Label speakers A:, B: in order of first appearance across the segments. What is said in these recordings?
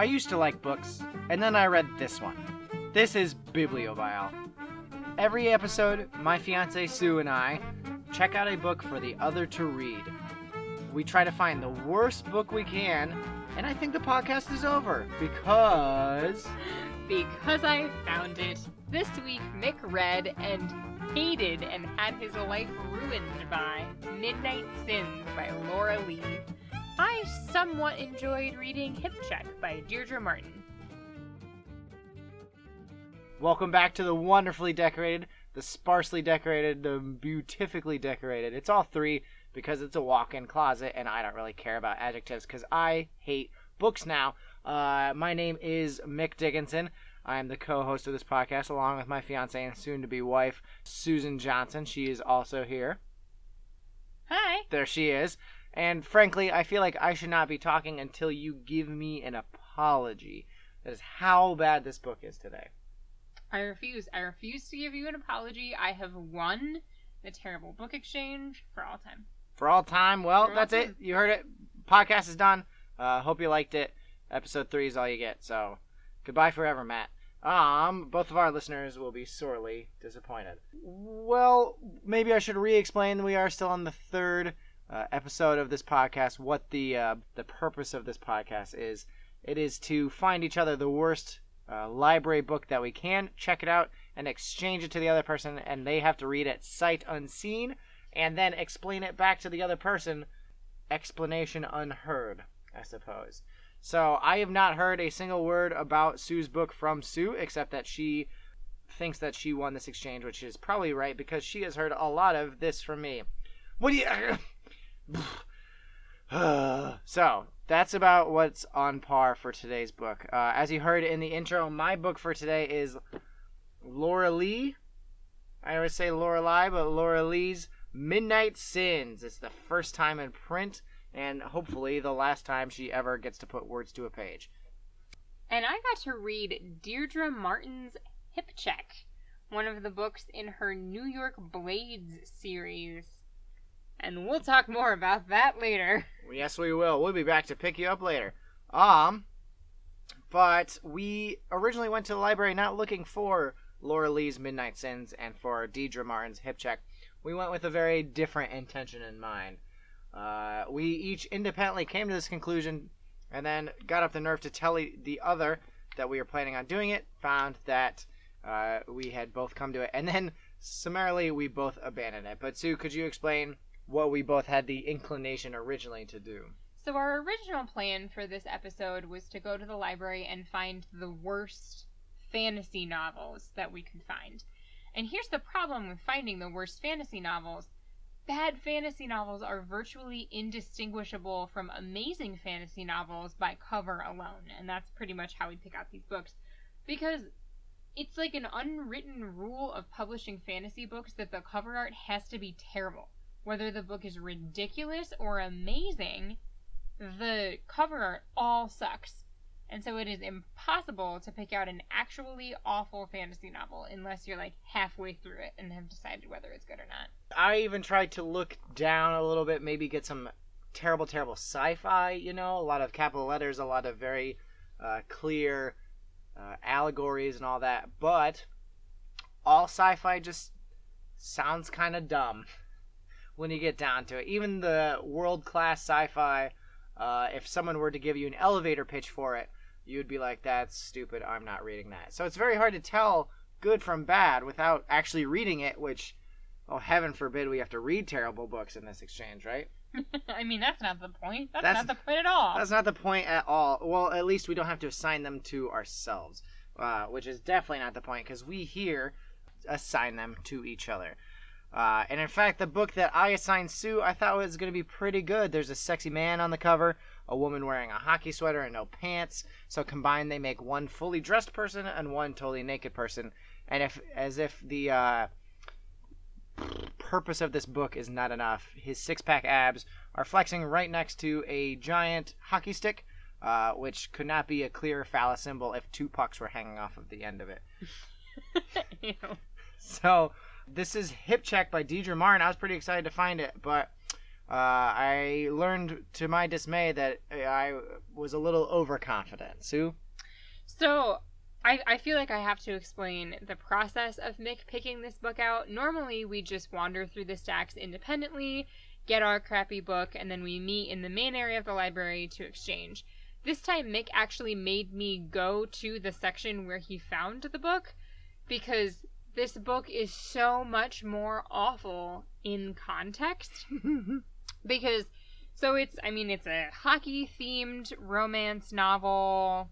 A: I used to like books, and then I read this one. This is Bibliobile. Every episode, my fiance Sue and I check out a book for the other to read. We try to find the worst book we can, and I think the podcast is over because.
B: Because I found it. This week, Mick read and hated and had his life ruined by Midnight Sins by Lora Leigh. I somewhat enjoyed reading Hip Check by Deirdre Martin.
A: Welcome back to the wonderfully decorated, the sparsely decorated, the beautifically decorated. It's all three because it's a walk in closet, and I don't really care about adjectives because I hate books now. Uh, my name is Mick Dickinson. I am the co host of this podcast along with my fiance and soon to be wife, Susan Johnson. She is also here.
B: Hi.
A: There she is. And frankly, I feel like I should not be talking until you give me an apology. That is how bad this book is today.
B: I refuse. I refuse to give you an apology. I have won the terrible book exchange for all time.
A: For all time, well,
B: all
A: that's it. You heard it. Podcast is done. Uh, hope you liked it. Episode three is all you get. So, goodbye forever, Matt. Um, both of our listeners will be sorely disappointed. Well, maybe I should re-explain. We are still on the third uh, episode of this podcast. What the uh, the purpose of this podcast is? It is to find each other the worst uh, library book that we can, check it out, and exchange it to the other person, and they have to read it sight unseen, and then explain it back to the other person. Explanation unheard, I suppose. So I have not heard a single word about Sue's book from Sue, except that she thinks that she won this exchange, which is probably right because she has heard a lot of this from me. What do you? so that's about what's on par for today's book. Uh, as you heard in the intro, my book for today is Lora Leigh. I always say Laura Lie, but Lora Leigh's Midnight Sins. It's the first time in print, and hopefully the last time she ever gets to put words to a page.
B: And I got to read Deirdre Martin's Hip Check, one of the books in her New York Blades series. And we'll talk more about that later.
A: Yes, we will. We'll be back to pick you up later. Um, but we originally went to the library not looking for Lora Leigh's Midnight Sins and for Deirdre Martin's Hip Check. We went with a very different intention in mind. Uh, we each independently came to this conclusion and then got up the nerve to tell the other that we were planning on doing it, found that uh, we had both come to it, and then summarily we both abandoned it. But Sue, could you explain what we both had the inclination originally to do?
B: So, our original plan for this episode was to go to the library and find the worst fantasy novels that we could find. And here's the problem with finding the worst fantasy novels bad fantasy novels are virtually indistinguishable from amazing fantasy novels by cover alone. And that's pretty much how we pick out these books. Because it's like an unwritten rule of publishing fantasy books that the cover art has to be terrible. Whether the book is ridiculous or amazing, the cover art all sucks. And so it is impossible to pick out an actually awful fantasy novel unless you're like halfway through it and have decided whether it's good or not.
A: I even tried to look down a little bit, maybe get some terrible, terrible sci-fi. You know, a lot of capital letters, a lot of very uh, clear uh, allegories and all that. But all sci-fi just sounds kind of dumb when you get down to it. Even the world-class sci-fi, uh, if someone were to give you an elevator pitch for it, you'd be like, "That's stupid. I'm not reading that." So it's very hard to tell good from bad without actually reading it, which Oh, heaven forbid we have to read terrible books in this exchange, right?
B: I mean, that's not the point. That's,
A: That's-
B: not the point at all.
A: That's not the point at all. Well, at least we don't have to assign them to ourselves, uh, which is definitely not the point because we here assign them to each other. Uh, and in fact, the book that I assigned Sue, I thought was going to be pretty good. There's a sexy man on the cover, a woman wearing a hockey sweater and no pants. So combined, they make one fully dressed person and one totally naked person. And if, as if the uh, purpose of this book is not enough, his six-pack abs are flexing right next to a giant hockey stick, uh, which could not be a clearer phallus symbol if two pucks were hanging off of the end of it. So this is Hip Check by Deirdre Martin. I was pretty excited to find it, but Uh, I learned to my dismay that I was a little overconfident. Sue?
B: So, I, I feel like I have to explain the process of Mick picking this book out. Normally, we just wander through the stacks independently, get our crappy book, and then we meet in the main area of the library to exchange. This time, Mick actually made me go to the section where he found the book because this book is so much more awful in context. because, so it's, I mean, it's a hockey themed romance novel.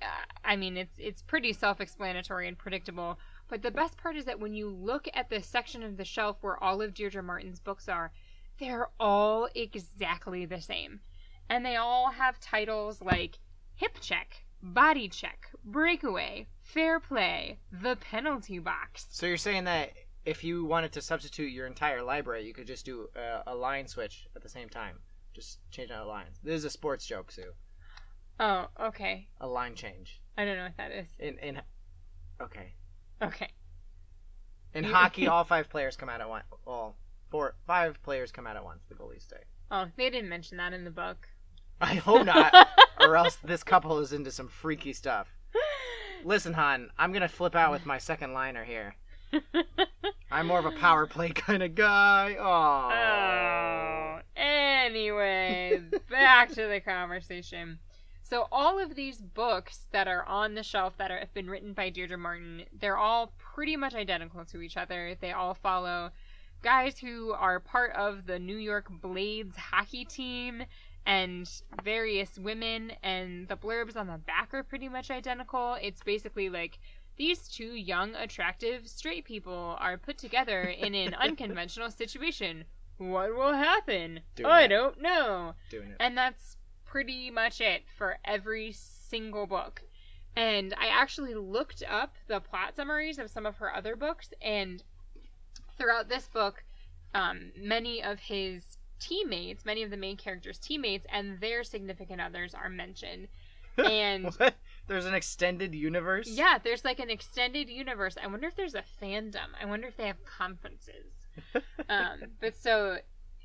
B: Uh, I mean, it's it's pretty self-explanatory and predictable. But the best part is that when you look at the section of the shelf where all of Deirdre Martin's books are, they're all exactly the same, and they all have titles like Hip Check, Body Check, Breakaway, Fair Play, The Penalty Box.
A: So you're saying that if you wanted to substitute your entire library, you could just do a, a line switch at the same time. Just change out lines. This is a sports joke, Sue.
B: Oh, okay.
A: A line change.
B: I don't know what that is.
A: In in okay.
B: Okay.
A: In hockey, all five players come out at once. All four, five players come out at once. The goalies say.
B: Oh, they didn't mention that in the book.
A: I hope not, or else this couple is into some freaky stuff. Listen, hon, I'm gonna flip out with my second liner here. I'm more of a power play kind of guy. Oh.
B: Oh. Anyway, back to the conversation. So all of these books that are on the shelf that are, have been written by Deirdre Martin, they're all pretty much identical to each other. They all follow guys who are part of the New York Blades hockey team and various women and the blurbs on the back are pretty much identical. It's basically like these two young, attractive, straight people are put together in an unconventional situation. What will happen?
A: Doing
B: I
A: it.
B: don't know.
A: Doing it.
B: And that's pretty much it for every single book. And I actually looked up the plot summaries of some of her other books, and throughout this book, um, many of his teammates, many of the main characters' teammates, and their significant others are mentioned. And
A: What? There's an extended universe.
B: yeah, there's like an extended universe. I wonder if there's a fandom. I wonder if they have conferences. um, but so,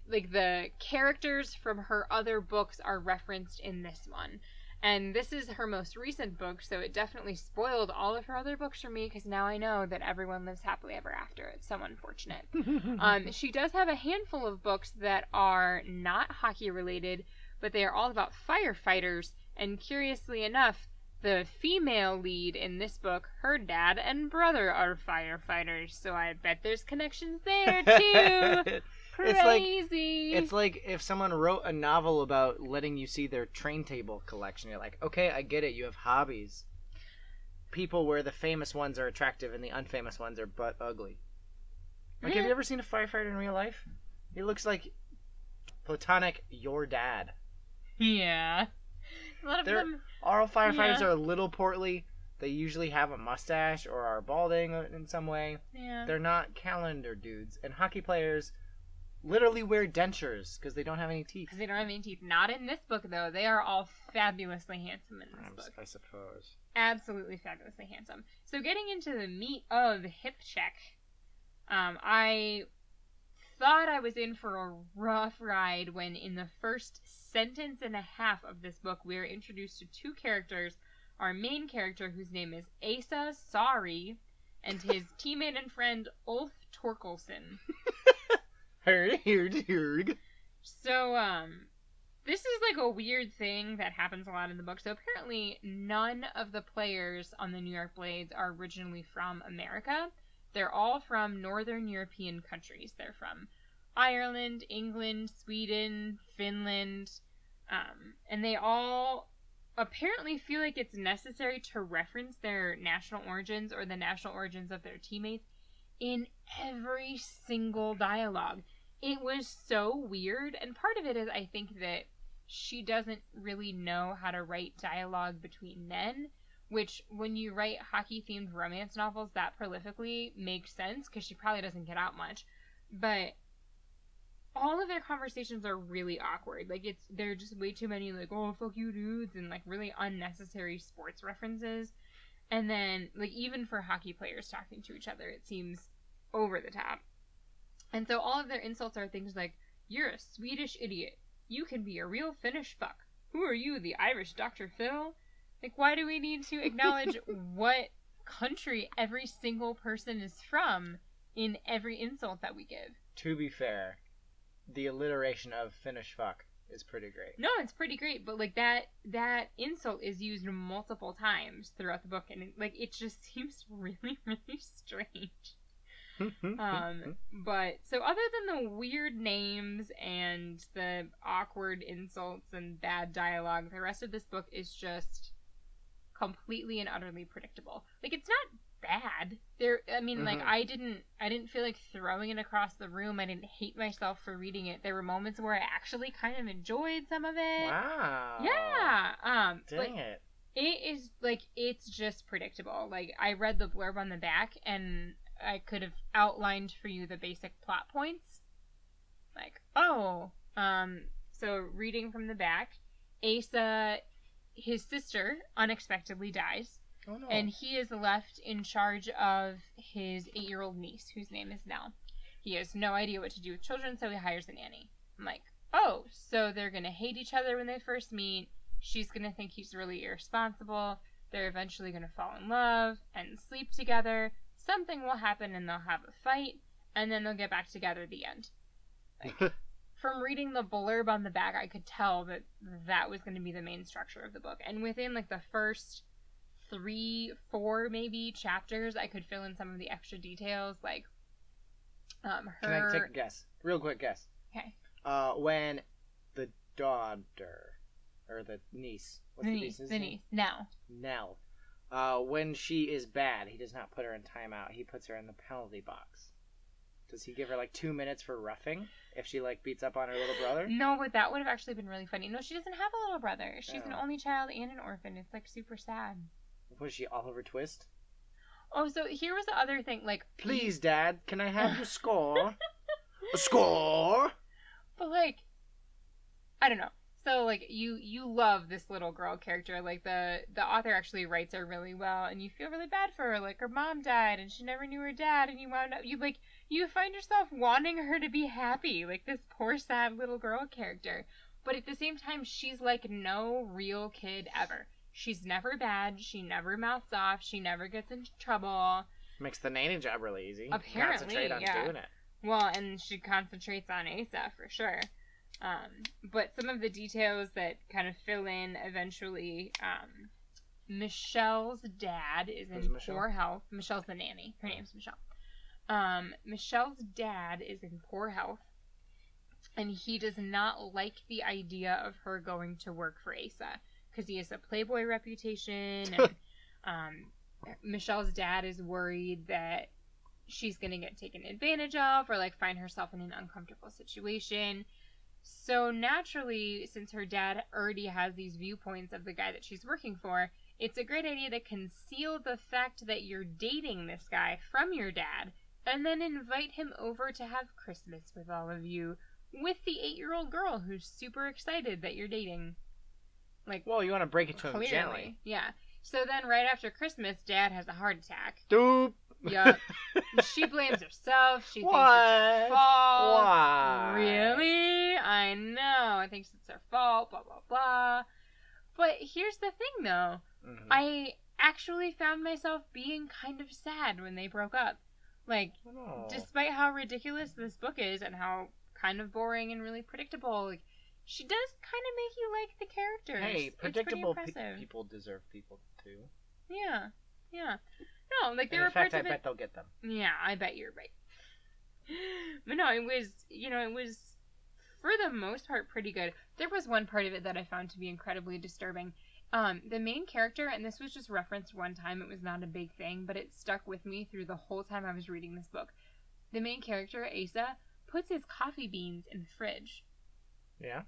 B: like the characters from her other books are referenced in this one. And this is her most recent book, so it definitely spoiled all of her other books for me because now I know that everyone lives happily ever after. It's so unfortunate. Um, she does have a handful of books that are not hockey related, but they are all about firefighters. And curiously enough, the female lead in this book, her dad and brother are firefighters, so I bet there's connections there too.
A: It's like-
B: Crazy.
A: It's like if someone wrote a novel about letting you see their train table collection. You're like, okay, I get it. You have hobbies. People where the famous ones are attractive and the unfamous ones are butt ugly. Like, have you ever seen a firefighter in real life? He looks like platonic your dad.
B: yeah. A lot of
A: They're-
B: them.
A: All firefighters
B: Yeah.
A: are a little portly. They usually have a mustache or are balding in some way.
B: Yeah.
A: They're not calendar dudes. And hockey players literally wear dentures because they don't have any teeth.
B: Because they don't have any teeth. Not in this book, though. They are all fabulously handsome in this
A: I'm-
B: book.
A: I suppose.
B: absolutely fabulously handsome. So getting into the meat of hip check, um, I thought I was in for a rough ride when in the first sentence and a half of this book we are introduced to two characters. Our main character, whose name is Asa Sari, and his teammate and friend Ulf Torkelson. So, um, this is like a weird thing that happens a lot in the book. So, apparently, none of the players on the New York Blades are originally from America. They're all from Northern European countries. They're from Ireland, England, Sweden, Finland, um, and they all apparently feel like it's necessary to reference their national origins or the national origins of their teammates in every single dialogue it was so weird and part of it is i think that she doesn't really know how to write dialogue between men which when you write hockey themed romance novels that prolifically makes sense because she probably doesn't get out much but all of their conversations are really awkward like it's they're just way too many like oh fuck you dudes and like really unnecessary sports references and then like even for hockey players talking to each other it seems over the top and so all of their insults are things like You're a Swedish idiot. You can be a real Finnish fuck. Who are you, the Irish Dr. Phil? Like, why do we need to acknowledge what country every single person is from in every insult that we give?
A: To be fair, the alliteration of Finnish fuck is pretty great.
B: No, it's pretty great, but like that that insult is used multiple times throughout the book, and it, like it just seems really, really strange. Um, but so other than the weird names and the awkward insults and bad dialogue, the rest of this book is just completely and utterly predictable. Like it's not bad. There I mean like
A: Mhm.
B: I didn't I didn't feel like throwing it across the room. I didn't hate myself for reading it. There were moments where I actually kind of enjoyed some of it.
A: wow.
B: Yeah. Um
A: Dang
B: but
A: it.
B: it is like it's just predictable. Like I read the blurb on the back and I could have outlined for you the basic plot points. Like, oh, um so reading from the back, Asa his sister unexpectedly dies
A: Oh no.
B: and he is left in charge of his 8-year-old niece whose name is Nell. He has no idea what to do with children, so he hires a nanny. I'm like, "Oh, so they're going to hate each other when they first meet. She's going to think he's really irresponsible. They're eventually going to fall in love and sleep together. Something will happen and they'll have a fight, and then they'll get back together at the end." From reading the blurb on the back, I could tell that that was going to be the main structure of the book. And within like the first three, four maybe chapters, I could fill in some of the extra details, like um
A: Can. I take a guess? Real quick guess.
B: Okay.
A: Uh, when the daughter or the niece, what's
B: the
A: the,
B: niece,
A: niece's
B: the
A: name?
B: niece. Now,
A: Nell. Uh, when she is bad, he does not put her in timeout. He puts her in the penalty box. Does he give her like two minutes for roughing if she like beats up on her little brother?
B: no, but that would have actually been really funny. No, she doesn't have a little brother. She's an
A: Oh.
B: only child and an orphan. It's like super sad.
A: Was she Oliver Twist?
B: Oh, so here was the other thing, like
A: Please, Dad, can I have your score? a score?
B: But like, I don't know. So like you you love this little girl character. Like the the author actually writes her really well, and you feel really bad for her. Like her mom died, and she never knew her dad, and you wound up you like you find yourself wanting her to be happy, like this poor sad little girl character. But at the same time, she's like no real kid ever. She's never bad. She never mouths off. She never gets into trouble.
A: Makes the nanny job really easy.
B: Apparently,
A: Concentrate on
B: yeah.
A: doing it.
B: Well, and she concentrates on Asa for sure. Um, but some of the details that kind of fill in eventually, um, Michelle's dad is
A: Who's
B: in
A: Michelle?
B: poor health. Michelle's the nanny. Her name's Michelle. Um, Michelle's dad is in poor health, and he does not like the idea of her going to work for Asa because he has a playboy reputation, and um, Michelle's dad is worried that she's going to get taken advantage of or like find herself in an uncomfortable situation. So naturally, since her dad already has these viewpoints of the guy that she's working for, it's a great idea to conceal the fact that you're dating this guy from your dad and then invite him over to have Christmas with all of you with the eight year old girl who's super excited that you're dating. Like,
A: Well, you want to break it to him gently.
B: Yeah. So then, right after Christmas, dad has a heart attack.
A: Doop.
B: Yup. she blames herself. She thinks it's
A: What?
B: her fault.
A: Why?
B: Really? I know. I think it's her fault. Blah blah blah. But here's the thing, though.
A: Mhm.
B: I actually found myself being kind of sad when they broke up. Like,
A: Oh.
B: despite how ridiculous this book is and how kind of boring and really predictable, like she does kind of make you like the characters.
A: Hey, predictable pe- people deserve people too.
B: Yeah, yeah. No, like there
A: In
B: were
A: fact,
B: parts
A: I
B: of it.
A: bet they'll get them.
B: Yeah, I bet you're right. But no, it was, you know, it was for the most part pretty good. There was one part of it that I found to be incredibly disturbing. Um, the main character, and this was just referenced one time, it was not a big thing, but it stuck with me through the whole time I was reading this book. The main character, Asa, puts his coffee beans in the fridge.
A: Yeah.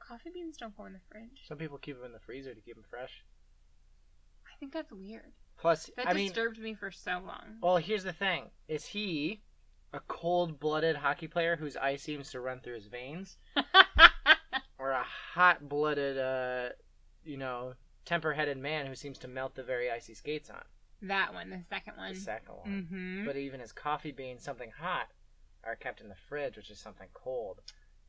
B: Coffee beans don't go in the fridge.
A: Some people keep them in the freezer to keep them fresh.
B: I think that's weird.
A: Plus,
B: That
A: I mean,
B: disturbed me for so long.
A: well, here's the thing: is he a cold-blooded hockey player whose ice seems to run through his veins, or a hot-blooded, uh, you know, temper-headed man who seems to melt the very icy skates on?
B: that one, the second one.
A: The second one.
B: Mm-hmm.
A: But even his coffee being something hot, are kept in the fridge, which is something cold.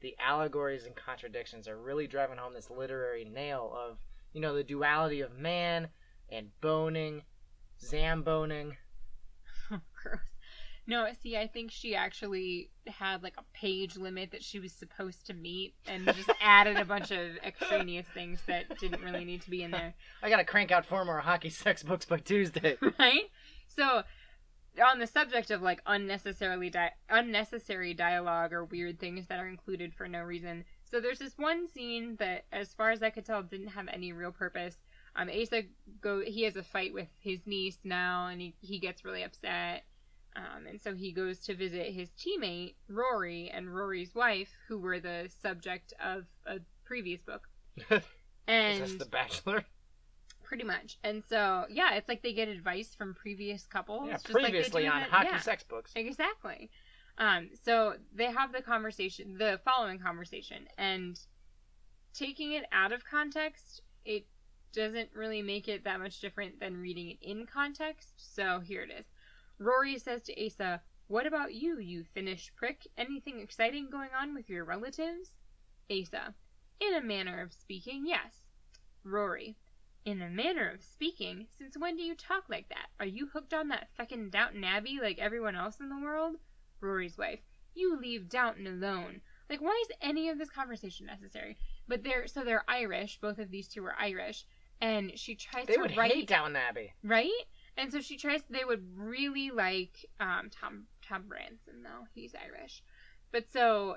A: The allegories and contradictions are really driving home this literary nail of, you know, the duality of man and boning, zamboning.
B: Gross. No, see, I think she actually had like a page limit that she was supposed to meet and just added a bunch of extraneous things that didn't really need to be in there.
A: I gotta crank out four more hockey sex books by Tuesday.
B: Right? So, on the subject of like unnecessarily di- unnecessary dialogue or weird things that are included for no reason. So there's this one scene that as far as I could tell didn't have any real purpose. Um Asa go he has a fight with his niece now and he, he gets really upset. Um, and so he goes to visit his teammate Rory and Rory's wife, who were the subject of a previous book. And
A: is this The Bachelor?
B: pretty much. And so yeah, it's like they get advice from previous couples.
A: Yeah,
B: just like
A: previously
B: do
A: on
B: in-
A: hockey
B: yeah.
A: sex books.
B: Exactly. Um, so they have the conversation, the following conversation, and taking it out of context, it doesn't really make it that much different than reading it in context. So here it is. Rory says to Asa, What about you, you Finnish prick? Anything exciting going on with your relatives? Asa, In a manner of speaking, yes. Rory, In a manner of speaking? Since when do you talk like that? Are you hooked on that feckin' Downton Abbey like everyone else in the world? Rory's wife, You leave Downton alone. Like, why is any of this conversation necessary? But they're so they're Irish. Both of these two are Irish, and she tries
A: They
B: to
A: would
B: write
A: hate Downton Abbey.
B: right? And so she tries. They would really like um, Tom Tom Branson though he's Irish, but so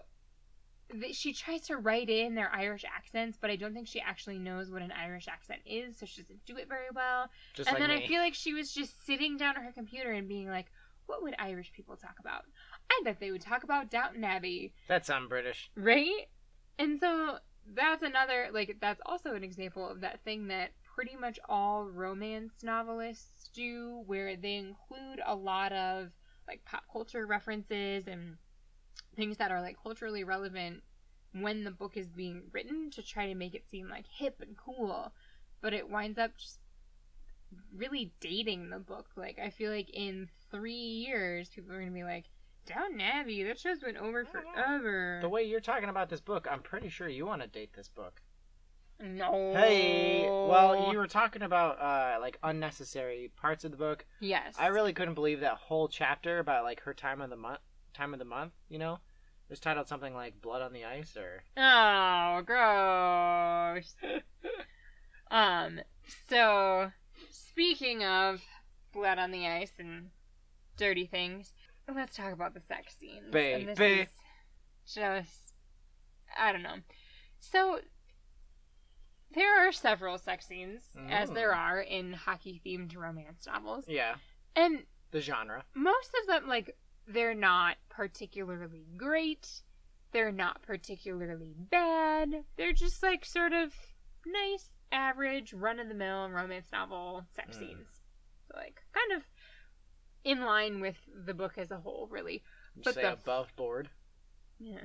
B: th- she tries to write in their Irish accents, but I don't think she actually knows what an Irish accent is, so she doesn't do it very well.
A: Just
B: and
A: like
B: then
A: me.
B: I feel like she was just sitting down at her computer and being like, "What would Irish people talk about? I bet they would talk about Downton Abbey."
A: That's I'm British.
B: right? And so that's another like that's also an example of that thing that pretty much all romance novelists do where they include a lot of like pop culture references and things that are like culturally relevant when the book is being written to try to make it seem like hip and cool. But it winds up just really dating the book. Like i feel like in three years people are gonna be like Downton Abbey, that show's been over forever.
A: The way you're talking about this book, I'm pretty sure you want to date this book.
B: No.
A: Hey, well, you were talking about uh, like unnecessary parts of the book.
B: Yes.
A: I really couldn't believe that whole chapter about like her time of the month, time of the month. You know, it was titled something like "Blood on the Ice" or.
B: Oh, gross. um. So, speaking of blood on the ice and dirty things, let's talk about the sex scenes. And this
A: Baby.
B: is just, I don't know. So. There are several sex scenes, as there
A: Mm.
B: are in hockey themed romance novels.
A: Yeah,
B: And
A: the genre.
B: most of them like they're not particularly great they're not particularly bad they're just like sort of nice average run-of-the-mill romance novel sex
A: Mm.
B: scenes so like kind of in line with the book as a whole really
A: You
B: But
A: say
B: the-
A: above board.
B: yeah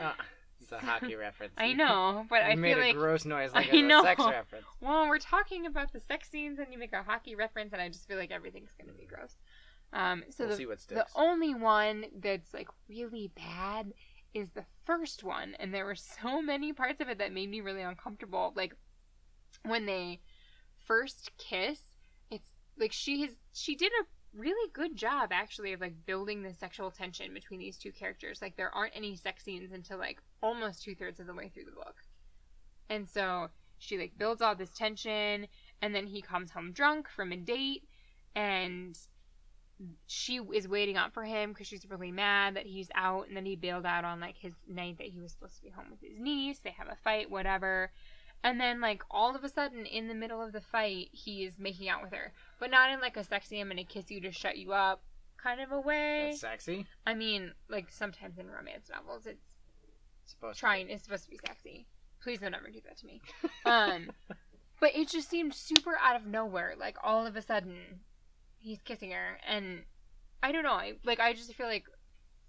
A: Ah, it's a hockey reference.
B: i know but
A: You
B: i
A: made
B: feel
A: a
B: like
A: gross noise like
B: I know.
A: a sex reference.
B: well we're talking about the sex scenes and you make a hockey reference and i just feel like everything's gonna be gross um so
A: we'll
B: the The only one that's like really bad is the first one, and there were so many parts of it that made me really uncomfortable. Like when they first kiss, it's like she has she did a really good job actually of like building the sexual tension between these two characters. Like there aren't any sex scenes until like almost two thirds of the way through the book, and so she like builds all this tension, and then he comes home drunk from a date, and she is waiting up for him because she's really mad that he's out and then he bailed out on like his night that he was supposed to be home with his niece. They have a fight whatever and then like all of a sudden in the middle of the fight he is making out with her. But not in like a sexy i'm gonna kiss you to shut you up kind of a way.
A: That's sexy.
B: i mean like sometimes in romance novels it's
A: Supposed to
B: trying it's supposed to be sexy. Please don't ever do that to me. Um but it just seemed super out of nowhere. Like all of a sudden he's kissing her. And i don't know I, like i just feel like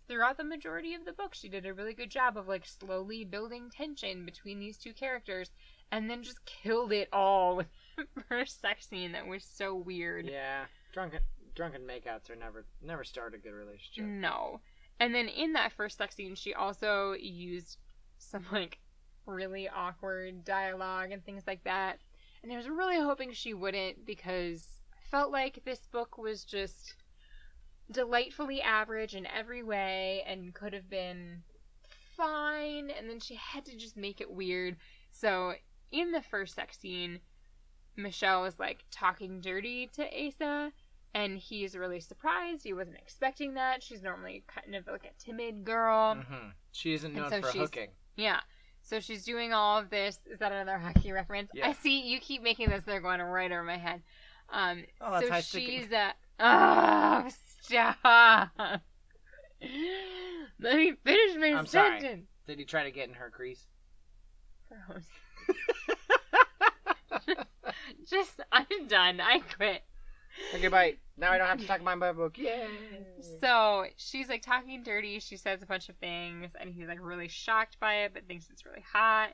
B: throughout the majority of the book she did a really good job of like slowly building tension between these two characters and then just killed it all with the first sex scene that was so weird
A: Yeah, drunken drunken makeouts are never never start a good relationship.
B: no And then in that first sex scene, she also used some like really awkward dialogue and things like that. And I was really hoping she wouldn't because I felt like this book was just delightfully average in every way and could have been fine. And then she had to just make it weird. So in the first sex scene, Michelle is like talking dirty to Asa and he's really surprised. He wasn't expecting that. She's normally kind of like a timid girl.
A: hmm She isn't known
B: so
A: for hooking.
B: Yeah. So she's doing all of this. Is that another hockey reference?
A: Yeah.
B: I see you keep making this. They're going right over my head. Um,
A: Oh, that's
B: so she's uh, oh, stop. Let me finish my
A: I'm sorry.
B: sentence.
A: Did he try to get in her crease?
B: Gross. Just, I'm done. I quit.
A: okay, bye. Now I don't have to talk about my book. Yay!
B: So she's like talking dirty. She says a bunch of things, and he's like really shocked by it, but thinks it's really hot.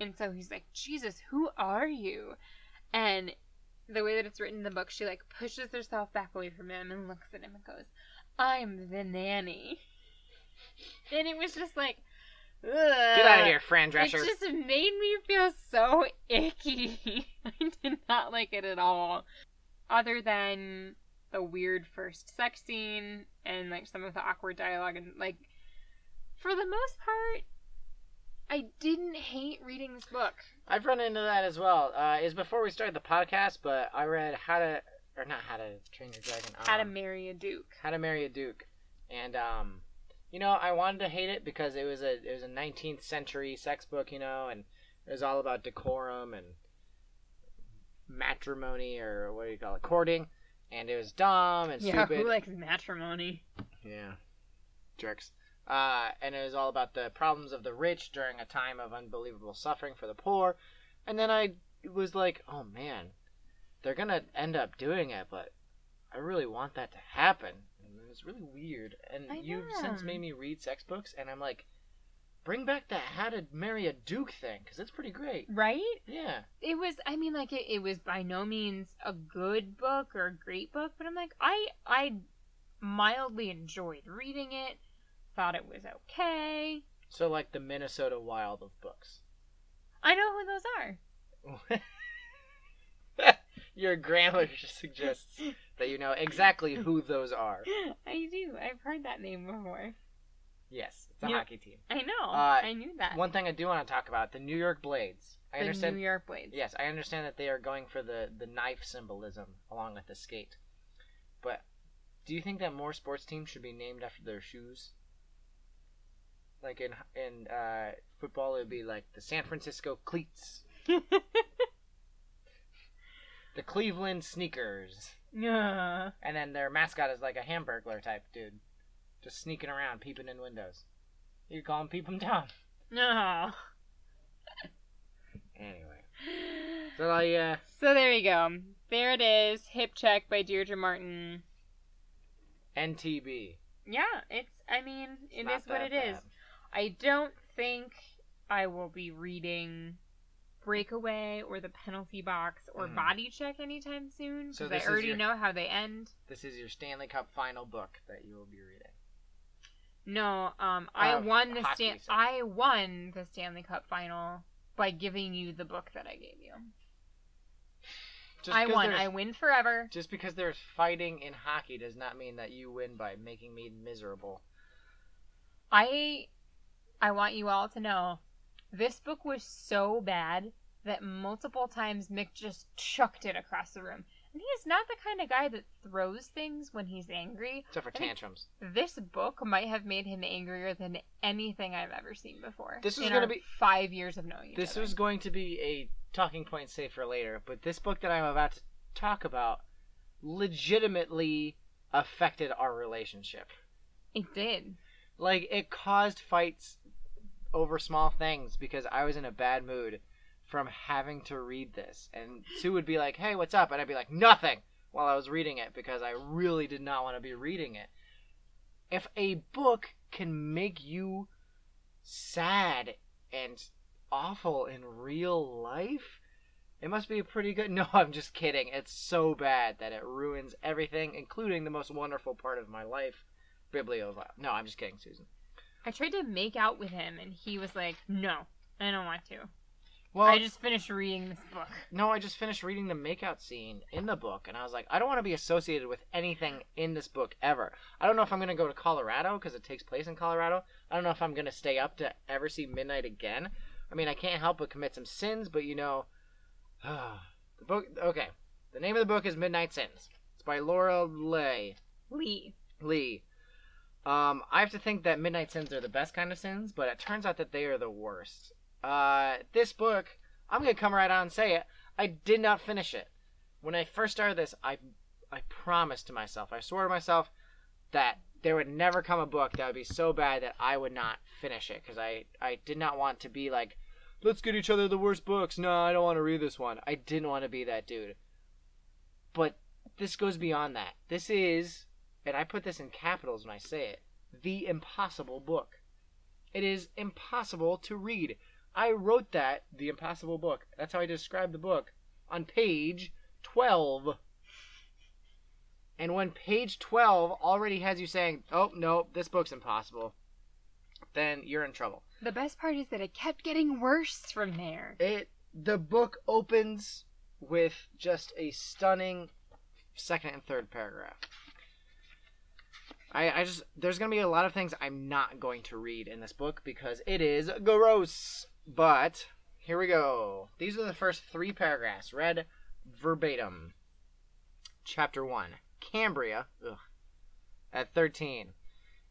B: And so he's like, Jesus, who are you? And the way that it's written in the book, she like pushes herself back away from him and looks at him and goes, I'm the nanny. And it was just like.
A: Get out of here, Fran
B: It
A: Drescher.
B: just made me feel so icky. I did not like it at all. Other than the weird first sex scene and like some of the awkward dialogue and like for the most part I didn't hate reading this book.
A: I've run into that as well. Uh, is before we started the podcast, but I read How to, or not How to Train Your Dragon. Um,
B: How to marry a duke.
A: How to Marry a Duke, and um, you know, I wanted to hate it because it was a it was a 19th century sex book, you know, and it was all about decorum and matrimony or what do you call it, courting, and it was dumb and
B: Yeah,
A: stupid.
B: Yeah, who likes matrimony?
A: Yeah. Jerks. Uh, and it was all about the problems of the rich during a time of unbelievable suffering for the poor. And then I was like, oh man, they're gonna end up doing it, but I really want that to happen. And it was really weird. And
B: I
A: you've since made me read sex books, and I'm like, bring back the How to Marry a Duke thing, because it's pretty great.
B: Right?
A: Yeah.
B: It was I mean like it, it was by no means a good book or a great book, but I'm like I I mildly enjoyed reading it. Thought it was okay.
A: So, like the Minnesota Wild of books.
B: I know who those are.
A: Your grammar suggests that you know exactly who those are.
B: I do. I've heard that name before.
A: Yes, it's a hockey team.
B: I know.
A: Uh,
B: I knew that.
A: One thing I do want to talk about the New York Blades. I
B: the
A: understand.
B: New York Blades.
A: Yes, I understand that they are going for the the knife symbolism along with the skate. But do you think that more sports teams should be named after their shoes? Like in in uh, football, it would be like the San Francisco Cleats, the Cleveland Sneakers,
B: Yeah.
A: and then their mascot is like a hamburglar type dude, just sneaking around, peeping in windows. You call him Peep 'em Tom.
B: No.
A: Anyway, so I uh,
B: So there you go. There it is. Hip check by Deirdre Martin.
A: NTB.
B: Yeah, it's. I mean, it is
A: not
B: what
A: that
B: it is.
A: bad.
B: I don't think I will be reading Breakaway or The Penalty Box or
A: Mhm.
B: Body Check anytime soon
A: So
B: because
A: this
B: I already
A: your-
B: know how they end.
A: This is your Stanley Cup final book that you will be reading.
B: No, um, I
A: Of
B: won the Stan-. I won the Stanley Cup final by giving you the book that I gave you.
A: Just
B: I won. I win forever.
A: Just because there's fighting in hockey does not mean that you win by making me miserable.
B: I I want you all to know this book was so bad that multiple times Mick just chucked it across the room. And he is not the kind of guy that throws things when he's angry.
A: Except for tantrums.
B: This book might have made him angrier than anything I've ever seen before.
A: This
B: is
A: gonna
B: our
A: be-
B: five years of knowing
A: This was going to be a talking point save for later, but this book that I'm about to talk about legitimately affected our relationship.
B: It did.
A: Like it caused fights over small things because I was in a bad mood from having to read this. And Sue would be like, "Hey, what's up?" and I'd be like, "Nothing." While I was reading it because I really did not want to be reading it. If a book can make you sad and awful in real life, it must be pretty good. No, I'm just kidding. It's so bad that it ruins everything, including the most wonderful part of my life, bibliophile. No, I'm just kidding, Susan.
B: I tried to make out with him, and he was like, "No, I don't want to."
A: Well,
B: I just finished reading this book.
A: no, I just finished reading the makeout scene in the book, and I was like, I don't want to be associated with anything in this book ever. I don't know if I'm gonna go to Colorado because it takes place in Colorado. I don't know if I'm gonna stay up to ever see midnight again. I mean, I can't help but commit some sins, but you know, the book. Okay, the name of the book is Midnight Sins. It's by Laura Lay.
B: Lee.
A: Lee. Um, I have to think that midnight sins are the best kind of sins, but it turns out that they are the worst. Uh, this book, I'm gonna come right out and say it. I did not finish it. When I first started this, I I promised to myself, I swore to myself that there would never come a book that would be so bad that I would not finish it because I I did not want to be like, let's get each other the worst books. No, I don't want to read this one. I didn't want to be that dude. But this goes beyond that. This is and I put this in capitals when I say it, the impossible book. It is impossible to read. I wrote that, the impossible book. That's how I described the book on page 12. And when page 12 already has you saying, oh, no, this book's impossible, then you're in trouble.
B: The best part is that it kept getting worse from there.
A: It the book opens with just a stunning second and third paragraph. I, I just there's gonna be a lot of things I'm not going to read in this book because it is gross. But here we go. These are the first three paragraphs, read verbatim. Chapter one, Cambria. Ugh. At thirteen.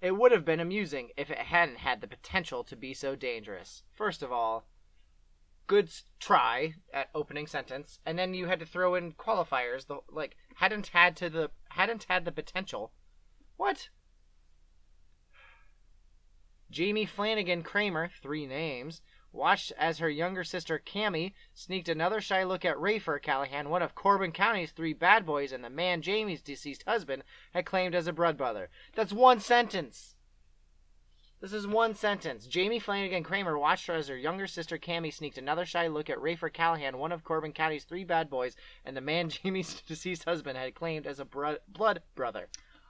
A: It would have been amusing if it hadn't had the potential to be so dangerous. First of all, good try at opening sentence, and then you had to throw in qualifiers. The like hadn't had to the hadn't had the potential. What? Jamie Flanagan Kramer, three names, watched as her younger sister Cammy sneaked another shy look at Rafer Callahan, one of Corbin County's three bad boys, and the man Jamie's deceased husband had claimed as a blood brother. That's one sentence. This is one sentence. Jamie Flanagan Kramer watched her as her younger sister Cammy sneaked another shy look at Rafer Callahan, one of Corbin County's three bad boys, and the man Jamie's deceased husband had claimed as a bro- blood brother.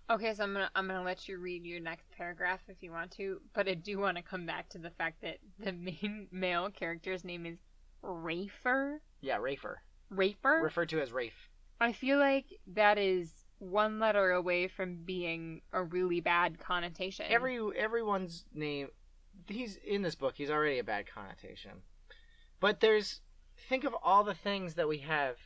B: Okay, so I'm gonna I'm gonna let you read your next paragraph if you want to, but I do want to come back to the fact that the main male character's name is Rafer.
A: Yeah, Rafer.
B: Rafer.
A: Referred to as Rafe.
B: I feel like that is one letter away from being a really bad connotation.
A: Every everyone's name, he's in this book. He's already a bad connotation, but there's think of all the things that we have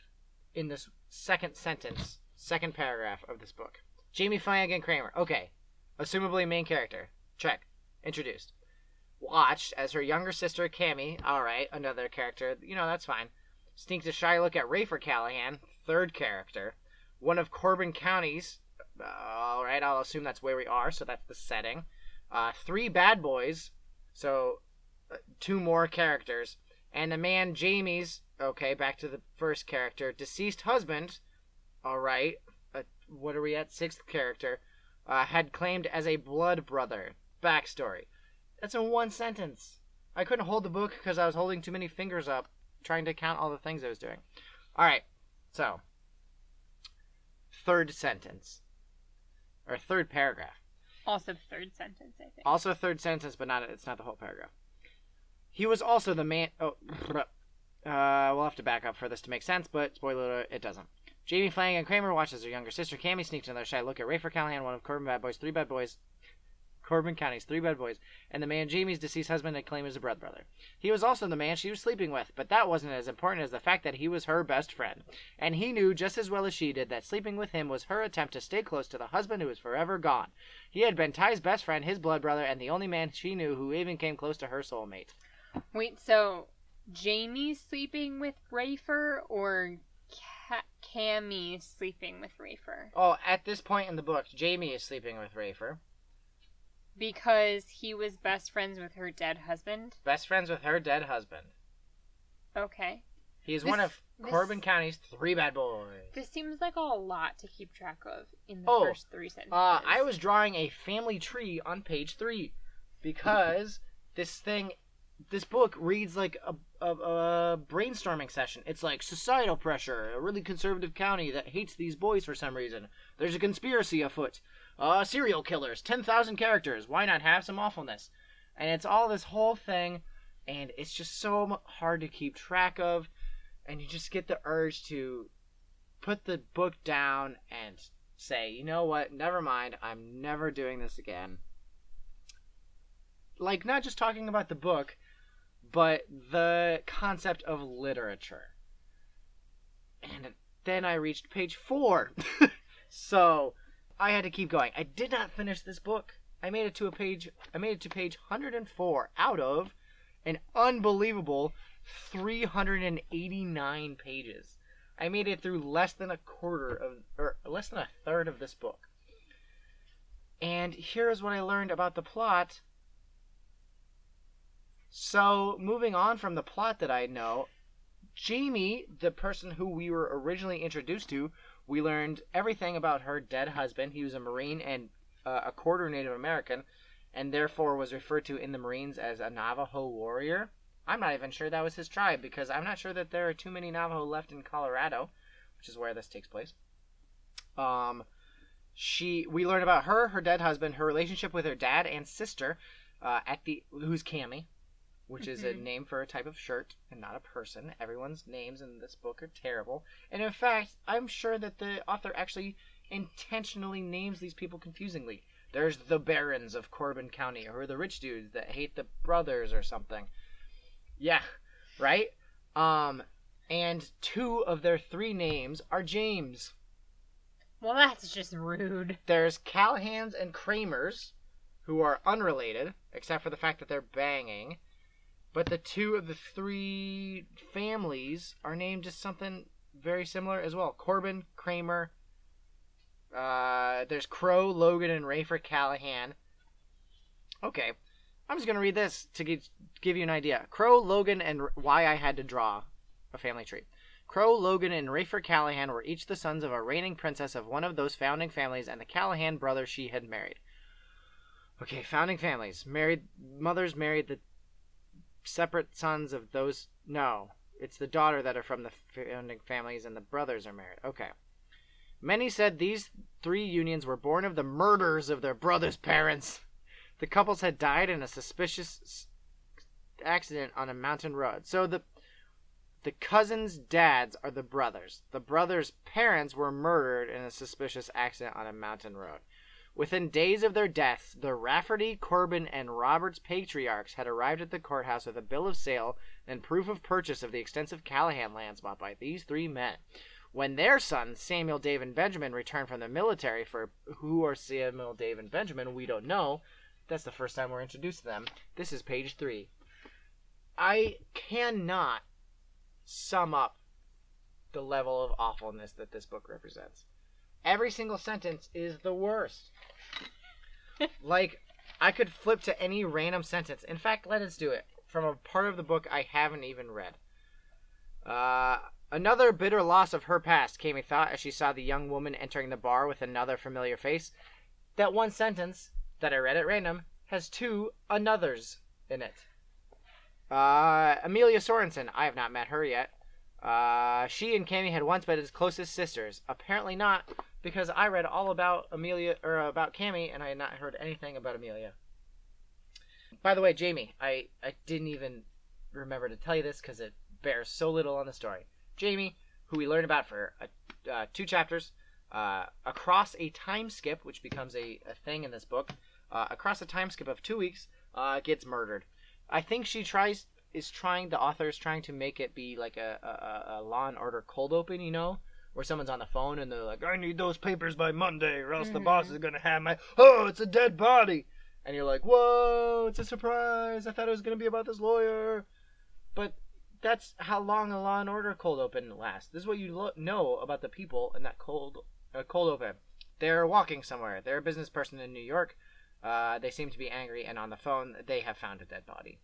A: in this second sentence, second paragraph of this book. Jamie Flanagan Kramer. Okay, assumably main character. Check. Introduced. Watched as her younger sister Cammy. All right, another character. You know that's fine. Sneaked a shy look at Rafer Callahan. Third character. One of Corbin County's. All right, I'll assume that's where we are. So that's the setting. Uh, three bad boys. So uh, two more characters. And the man Jamie's. Okay, back to the first character. Deceased husband. All right. Uh, what are we at? Sixth character. Uh, had claimed as a blood brother. Backstory. That's in one sentence. I couldn't hold the book because I was holding too many fingers up trying to count all the things I was doing. All right. So, third sentence. Or third paragraph.
B: also third sentence, I think.
A: Also third sentence, but not it's not the whole paragraph. He was also the man. Oh, uh, we'll have to back up for this to make sense, but spoiler alert, it doesn't. Jamie Flanagan Kramer watches her younger sister Cammy sneak another shy look at Rafer Callahan, one of Corbin Bad Boys, three bad boys, Corbin County's three bad boys, and the man Jamie's deceased husband had claimed as a blood brother. He was also the man she was sleeping with, but that wasn't as important as the fact that he was her best friend. And he knew just as well as she did that sleeping with him was her attempt to stay close to the husband who was forever gone. He had been Ty's best friend, his blood brother, and the only man she knew who even came close to her soulmate.
B: Wait, so Jamie's sleeping with Rafer or Ca- Cammy sleeping with Rafer?
A: Oh, at this point in the book, Jamie is sleeping with Rafer.
B: Because he was best friends with her dead husband?
A: Best friends with her dead husband.
B: Okay.
A: He is
B: This-
A: one of
B: this-
A: Corbin County's three bad boys.
B: This seems like a lot to keep track of in the
A: Oh,
B: first three sentences.
A: Uh, I was drawing a family tree on page three because this thing, this book reads like a, a, a brainstorming session. It's like societal pressure, a really conservative county that hates these boys for some reason. There's a conspiracy afoot. uh, serial killers, 10,000 characters. Why not have some awfulness? And it's all this whole thing, and it's just so hard to keep track of, and you just get the urge to put the book down and say, you know what, never mind, I'm never doing this again. Like, not just talking about the book, but the concept of literature. And then I reached page four. so I had to keep going. I did not finish this book. I made it to a page I made it to page 104 out of an unbelievable 389 pages. I made it through less than a quarter of or less than a third of this book. And here's what I learned about the plot. So, moving on from the plot that I know, Jamie, the person who we were originally introduced to, we learned everything about her dead husband. He was a Marine and uh, a quarter Native American, and therefore was referred to in the Marines as a Navajo warrior. I'm not even sure that was his tribe because I'm not sure that there are too many Navajo left in Colorado, which is where this takes place. Um, she we learn about her, her dead husband, her relationship with her dad and sister, uh, at the who's Cammy, which is a
B: Mhm.
A: name for a type of shirt and not a person. Everyone's names in this book are terrible, and in fact, I'm sure that the author actually intentionally names these people confusingly. There's the barons of Corbin County, or the rich dudes that hate the brothers or something. Yeah, right? Um, and two of their three names are James.
B: Well, that's just rude.
A: There's Callahans and Kramers, who are unrelated, except for the fact that they're banging. But the two of the three families are named just something very similar as well. Corbin, Kramer. Uh, there's Crow, Logan, and Rayford Callahan. Okay, I'm just gonna read this to give, give you an idea. Crow, Logan, and R- why I had to draw a family tree. Crow, Logan, and Rayford Callahan were each the sons of a reigning princess of one of those founding families and the Callahan brother she had married. Okay, founding families. Married mothers married the separate sons of those. No, it's the daughter that are from the founding families, and the brothers are married. Okay. Many said these three unions were born of the murders of their brothers' parents. The couples had died in a suspicious accident on a mountain road. So the the cousins' dads are the brothers. The brothers' parents were murdered in a suspicious accident on a mountain road. Within days of their deaths, the Rafferty, Corbin, and Roberts patriarchs had arrived at the courthouse with a bill of sale and proof of purchase of the extensive Callahan lands bought by these three men. When their sons, Samuel, Dave, and Benjamin, returned from the military, for who are Samuel, Dave, and Benjamin, we don't know. That's the first time we're introduced to them. This is page three. I cannot sum up the level of awfulness that this book represents. Every single sentence is the worst. like, I could flip to any random sentence. In fact, let us do it from a part of the book I haven't even read. Uh, another bitter loss of her past, Kami thought as she saw the young woman entering the bar with another familiar face. That one sentence that I read at random has two anothers in it. Uh, Amelia Sorensen. I have not met her yet. Uh, she and Cammy had once been as close as sisters. Apparently not, because I read all about Amelia or about Cammy, and I had not heard anything about Amelia. By the way, Jamie, I I didn't even remember to tell you this because it bears so little on the story. Jamie, who we learn about for uh, uh, two chapters, uh, across a time skip, which becomes a, a thing in this book, uh, across a time skip of two weeks, uh, gets murdered. I think she tries is trying the author is trying to make it be like a, a, a Law and Order cold open, you know, where someone's on the phone and they're like, "I need those papers by Monday, or else the boss
B: Mhm.
A: is gonna have my oh, it's a dead body," and you're like, "Whoa, it's a surprise! I thought it was gonna be about this lawyer," but that's how long a Law and Order cold open lasts. This is what you lo- know about the people in that cold uh, cold open. They're walking somewhere. They're a business person in New York. Uh, they seem to be angry, and on the phone, they have found a dead body.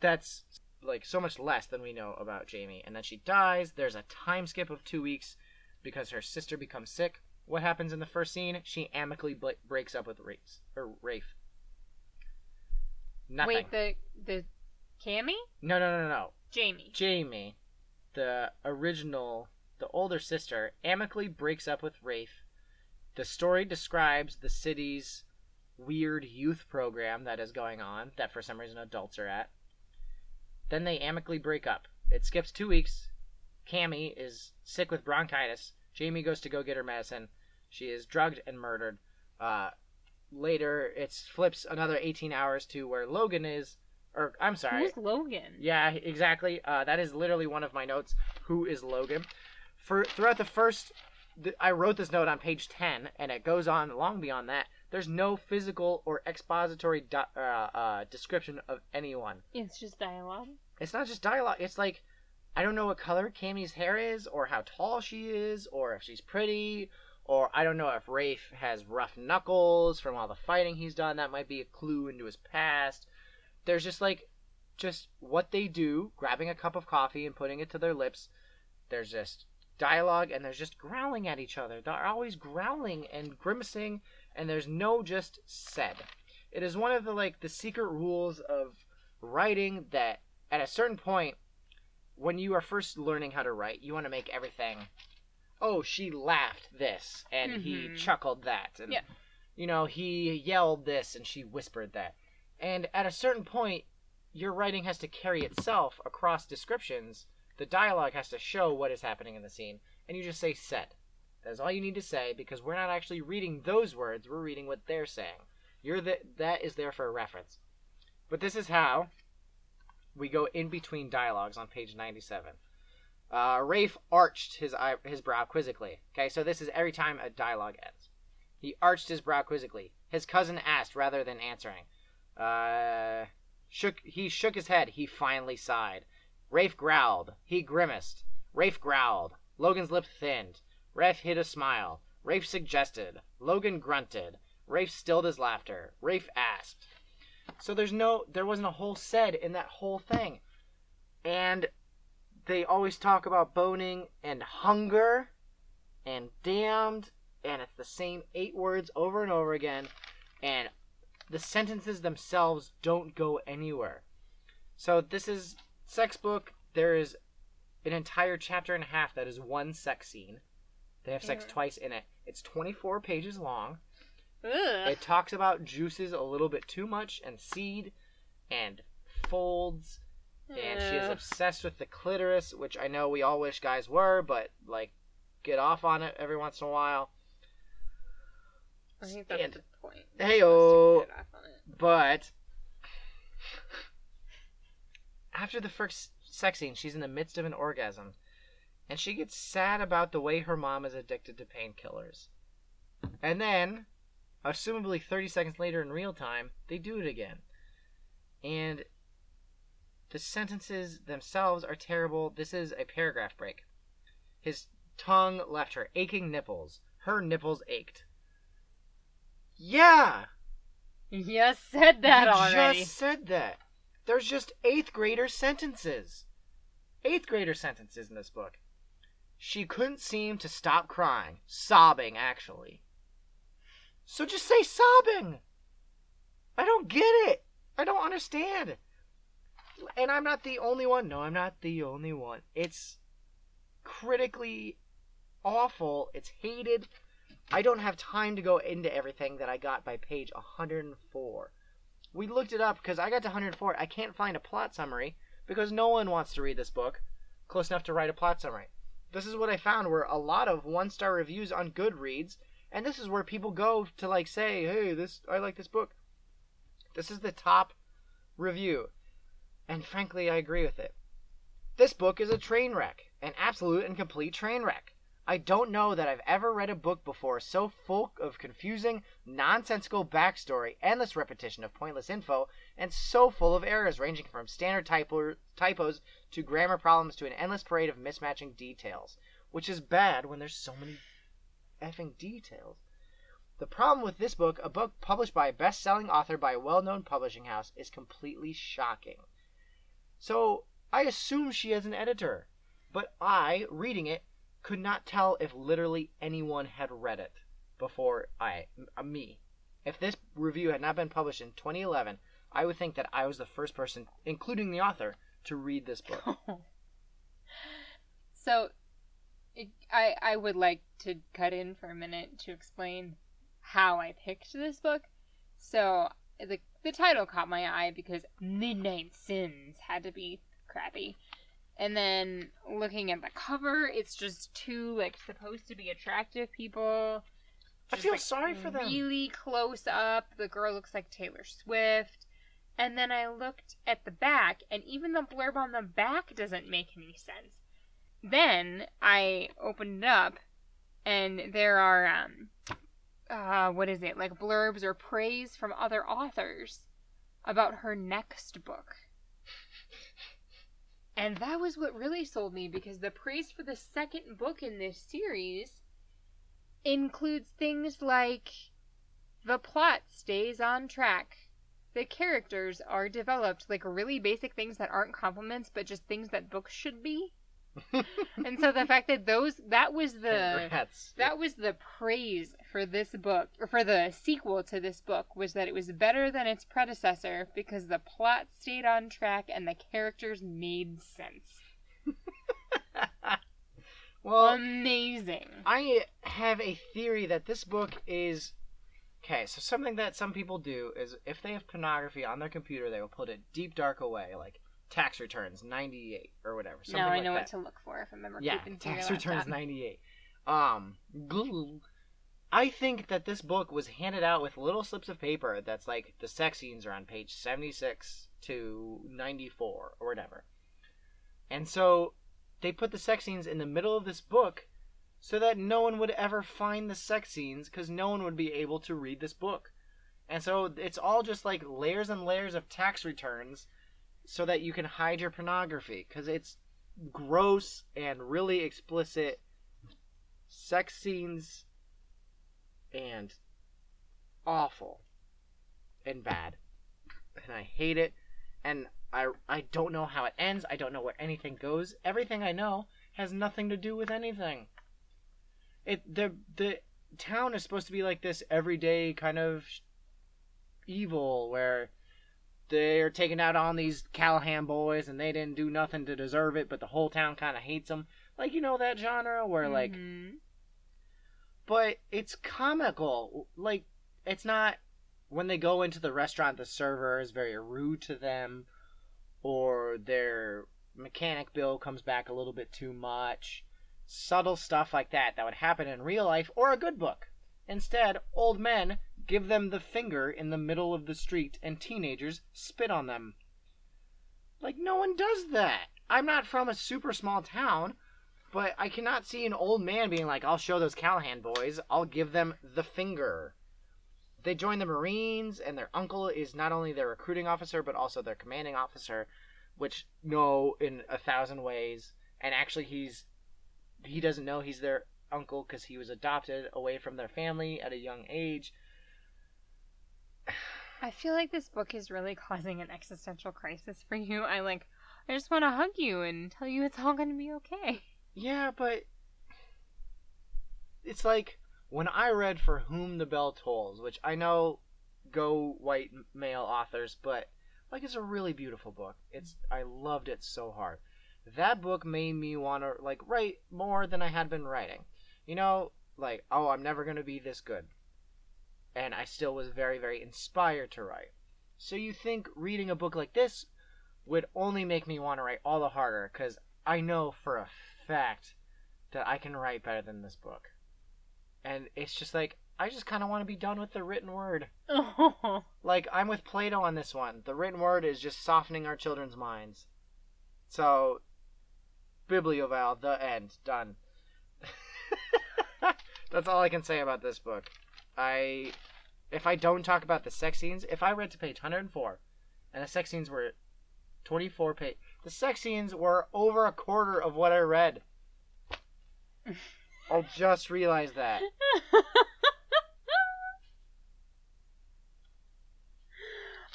A: That's like so much less than we know about Jamie. And then she dies. There's a time skip of two weeks because her sister becomes sick. What happens in the first scene? She amicably bl- breaks up with Rafe. Or Rafe. Nothing.
B: Wait, the the Cammy?
A: No, no, no, no.
B: Jamie.
A: Jamie, the original, the older sister, amicably breaks up with Rafe The story describes the city's weird youth program that is going on, that for some reason adults are at. Then they amicably break up. It skips two weeks. Cammy is sick with bronchitis. Jamie goes to go get her medicine. She is drugged and murdered. Uh, later, it flips another 18 hours to where Logan is. Or, I'm sorry.
B: Who's Logan?
A: Yeah, exactly. Uh, that is literally one of my notes. Who is Logan? For throughout the first, th- I wrote this note on page ten, and it goes on long beyond that. There's no physical or expository do- uh, uh, description of anyone.
B: It's just dialogue.
A: It's not just dialogue. It's like I don't know what color Cammy's hair is, or how tall she is, or if she's pretty, or I don't know if Rafe has rough knuckles from all the fighting he's done. That might be a clue into his past. There's just like just what they do, grabbing a cup of coffee and putting it to their lips. There's just dialogue and there's just growling at each other. They're always growling and grimacing and there's no just said. It is one of the like the secret rules of writing that at a certain point when you are first learning how to write, you want to make everything oh, she laughed this and he
B: Mhm.
A: chuckled that and
B: Yeah.
A: you know, he yelled this and she whispered that. And at a certain point, your writing has to carry itself across descriptions. The dialogue has to show what is happening in the scene, and you just say said. That's all you need to say because we're not actually reading those words, we're reading what they're saying. You're the, that is there for a reference. But this is how we go in between dialogues on page 97. Uh, Rafe arched his eye, his brow quizzically. Okay, so this is every time a dialogue ends. He arched his brow quizzically. His cousin asked rather than answering. Uh, shook. He shook his head. He finally sighed. Rafe growled. He grimaced. Rafe growled. Logan's lip thinned. Rafe hid a smile. Rafe suggested. Logan grunted. Rafe stilled his laughter. Rafe asked. So there's no, there wasn't a whole said in that whole thing, and they always talk about boning and hunger, and damned, and it's the same eight words over and over again, and the sentences themselves don't go anywhere. So this is sex book. There is an entire chapter and a half that is one sex scene. They have sex twice in it. It's 24 pages long.
B: Ugh.
A: It talks about juices a little bit too much and seed and folds and she is
B: Ugh.
A: obsessed with the clitoris, which I know we all wish guys were, but like get off on it every once in a while.
B: I think that's
A: and-
B: the point.
A: Heyo.
B: Get off on it.
A: But after the first sex scene, she's in the midst of an orgasm, and she gets sad about the way her mom is addicted to painkillers. And then, assumably 30 seconds later in real time, they do it again. And the sentences themselves are terrible. This is a paragraph break. His tongue left her aching nipples. Her nipples ached. Yeah!
B: You said that
A: you
B: already.
A: just said that. There's just eighth grader sentences. Eighth grader sentences in this book. She couldn't seem to stop crying. Sobbing, actually. So just say sobbing. I don't get it. I don't understand. And I'm not the only one. No, I'm not the only one. It's critically awful. It's hated. I don't have time to go into everything that I got by page 104. We looked it up because I got to 104. I can't find a plot summary because no one wants to read this book close enough to write a plot summary. This is what I found were a lot of one star reviews on Goodreads, and this is where people go to like say, "Hey, this I like this book." This is the top review, and frankly, I agree with it. This book is a train wreck, an absolute and complete train wreck. I don't know that I've ever read a book before so full of confusing, nonsensical backstory, endless repetition of pointless info, and so full of errors ranging from standard typo- typos to grammar problems to an endless parade of mismatching details, which is bad when there's so many effing details. The problem with this book, a book published by a best selling author by a well known publishing house, is completely shocking. So, I assume she has an editor, but I, reading it, could not tell if literally anyone had read it before I, me. If this review had not been published in 2011, I would think that I was the first person, including the author, to read this book.
B: so, I I would like to cut in for a minute to explain how I picked this book. So the the title caught my eye because Midnight Sins had to be crappy. And then looking at the cover, it's just two like supposed to be attractive people.
A: I feel
B: like,
A: sorry for them.
B: Really close up. The girl looks like Taylor Swift. And then I looked at the back, and even the blurb on the back doesn't make any sense. Then I opened it up, and there are um, uh, what is it like blurbs or praise from other authors about her next book. And that was what really sold me because the praise for the second book in this series includes things like the plot stays on track. The characters are developed like really basic things that aren't compliments but just things that books should be. and so the fact that those that was the
A: Congrats.
B: that was the praise for this book, or for the sequel to this book, was that it was better than its predecessor because the plot stayed on track and the characters made sense.
A: well,
B: Amazing.
A: I have a theory that this book is okay. So something that some people do is if they have pornography on their computer, they will put it deep dark away, like tax returns ninety eight or whatever. Something
B: now I
A: like
B: know
A: that.
B: what to look for if I'm ever
A: yeah, tax returns ninety eight. Um, glue. I think that this book was handed out with little slips of paper that's like the sex scenes are on page 76 to 94 or whatever. And so they put the sex scenes in the middle of this book so that no one would ever find the sex scenes because no one would be able to read this book. And so it's all just like layers and layers of tax returns so that you can hide your pornography because it's gross and really explicit sex scenes and awful and bad. And i hate it. And i i don't know how it ends. I don't know where anything goes. Everything i know has nothing to do with anything it the the town is supposed to be like this everyday kind of evil where they're taking out on these Callahan boys and they didn't do nothing to deserve it, but the whole town kind of hates them. Like you know that genre where like,
B: Mhm.
A: but it's comical. Like it's not when they go into the restaurant, the server is very rude to them, or their mechanic bill comes back a little bit too much. Subtle stuff like that that would happen in real life or a good book. Instead, old men give them the finger in the middle of the street and teenagers spit on them. Like, no one does that. I'm not from a super small town, but I cannot see an old man being like, I'll show those Callahan boys, I'll give them the finger. They join the Marines, and their uncle is not only their recruiting officer, but also their commanding officer, which know in a thousand ways. And actually, he's he doesn't know he's their uncle because he was adopted away from their family at a young age.
B: I feel like this book is really causing an existential crisis for you. I like I just want to hug you and tell you it's all going to be okay.
A: Yeah, but it's like when I read For Whom the Bell Tolls, which I know go white male authors, but like it's a really beautiful book. It's I loved it so hard. That book made me want to like write more than I had been writing. You know, like oh, I'm never going to be this good. And I still was very very inspired to write. So you think reading a book like this would only make me want to write all the harder cuz I know for a fact that I can write better than this book. And it's just like I just kind of want to be done with the written word.
B: Oh.
A: Like I'm with Plato on this one. The written word is just softening our children's minds. So Biblioval, the end, done. That's all I can say about this book. I if I don't talk about the sex scenes, if I read to page 104 and the sex scenes were 24 page, the sex scenes were over a quarter of what I read. I just realized that.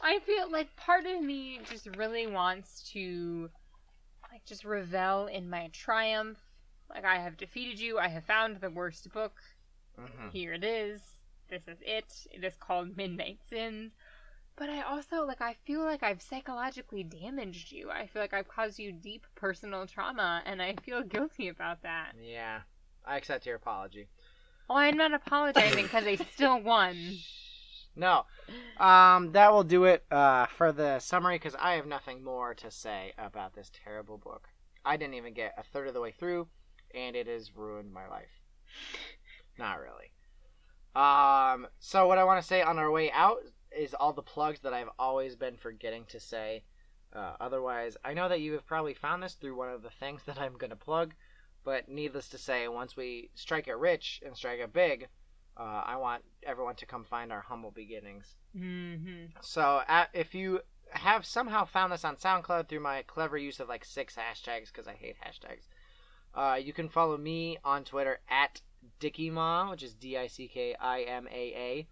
B: I feel like part of me just really wants to like just revel in my triumph. Like I have defeated you. I have found the worst book.
A: Mhm.
B: Here it is. This is it. It is called Midnight Sins. But I also like I feel like I've psychologically damaged you. I feel like I've caused you deep personal trauma and I feel guilty about that.
A: Yeah. I accept your apology.
B: Oh, I'm not apologizing because I still won.
A: No. Um, that will do it uh, for the summary because I have nothing more to say about this terrible book. I didn't even get a third of the way through, and it has ruined my life. Not really. Um, so what I want to say on our way out is all the plugs that I've always been forgetting to say. Uh, otherwise, I know that you have probably found this through one of the things that I'm going to plug, but needless to say, once we strike it rich and strike it big, uh, I want everyone to come find our humble beginnings.
B: Mm-hmm.
A: So uh, if you have somehow found this on SoundCloud through my clever use of like six hashtags, because I hate hashtags, uh, you can follow me on Twitter at Dickiema, which is D I C K I M A A.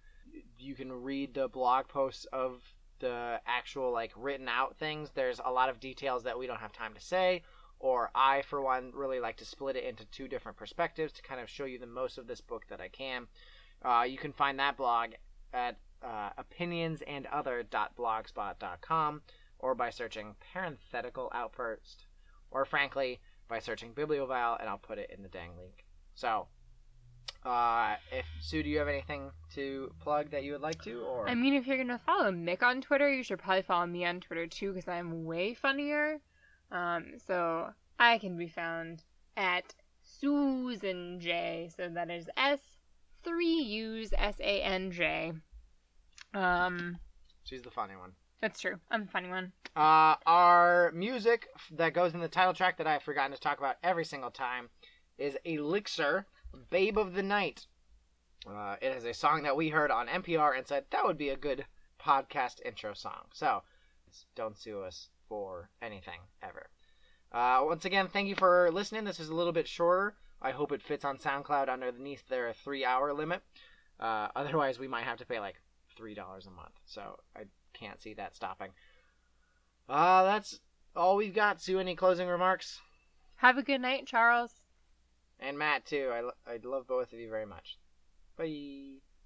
A: You can read the blog posts of the actual like written out things. There's a lot of details that we don't have time to say, or I, for one, really like to split it into two different perspectives to kind of show you the most of this book that I can. Uh, you can find that blog at uh, opinionsandother.blogspot.com or by searching parenthetical outburst, or frankly, by searching bibliovile, and I'll put it in the dang link. So, uh, if Sue, do you have anything to plug that you would like to, or
B: I mean, if you're gonna follow Mick on Twitter, you should probably follow me on Twitter too, because I'm way funnier. Um, so I can be found at Susan J. So that is S three U's S A N J. Um,
A: she's the funny one.
B: that's true. I'm the funny one.
A: Uh, our music that goes in the title track that I've forgotten to talk about every single time is Elixir, Babe of the Night. Uh, it is a song that we heard on NPR and said that would be a good podcast intro song. So, don't sue us for anything ever. Uh, once again, thank you for listening. This is a little bit shorter. I hope it fits on SoundCloud underneath their three hour limit. Uh, otherwise, we might have to pay like $3 a month. So, I can't see that stopping. Uh, that's all we've got. Sue, any closing remarks?
B: Have a good night, Charles.
A: And Matt, too. I, lo- I love both of you very much. Bye.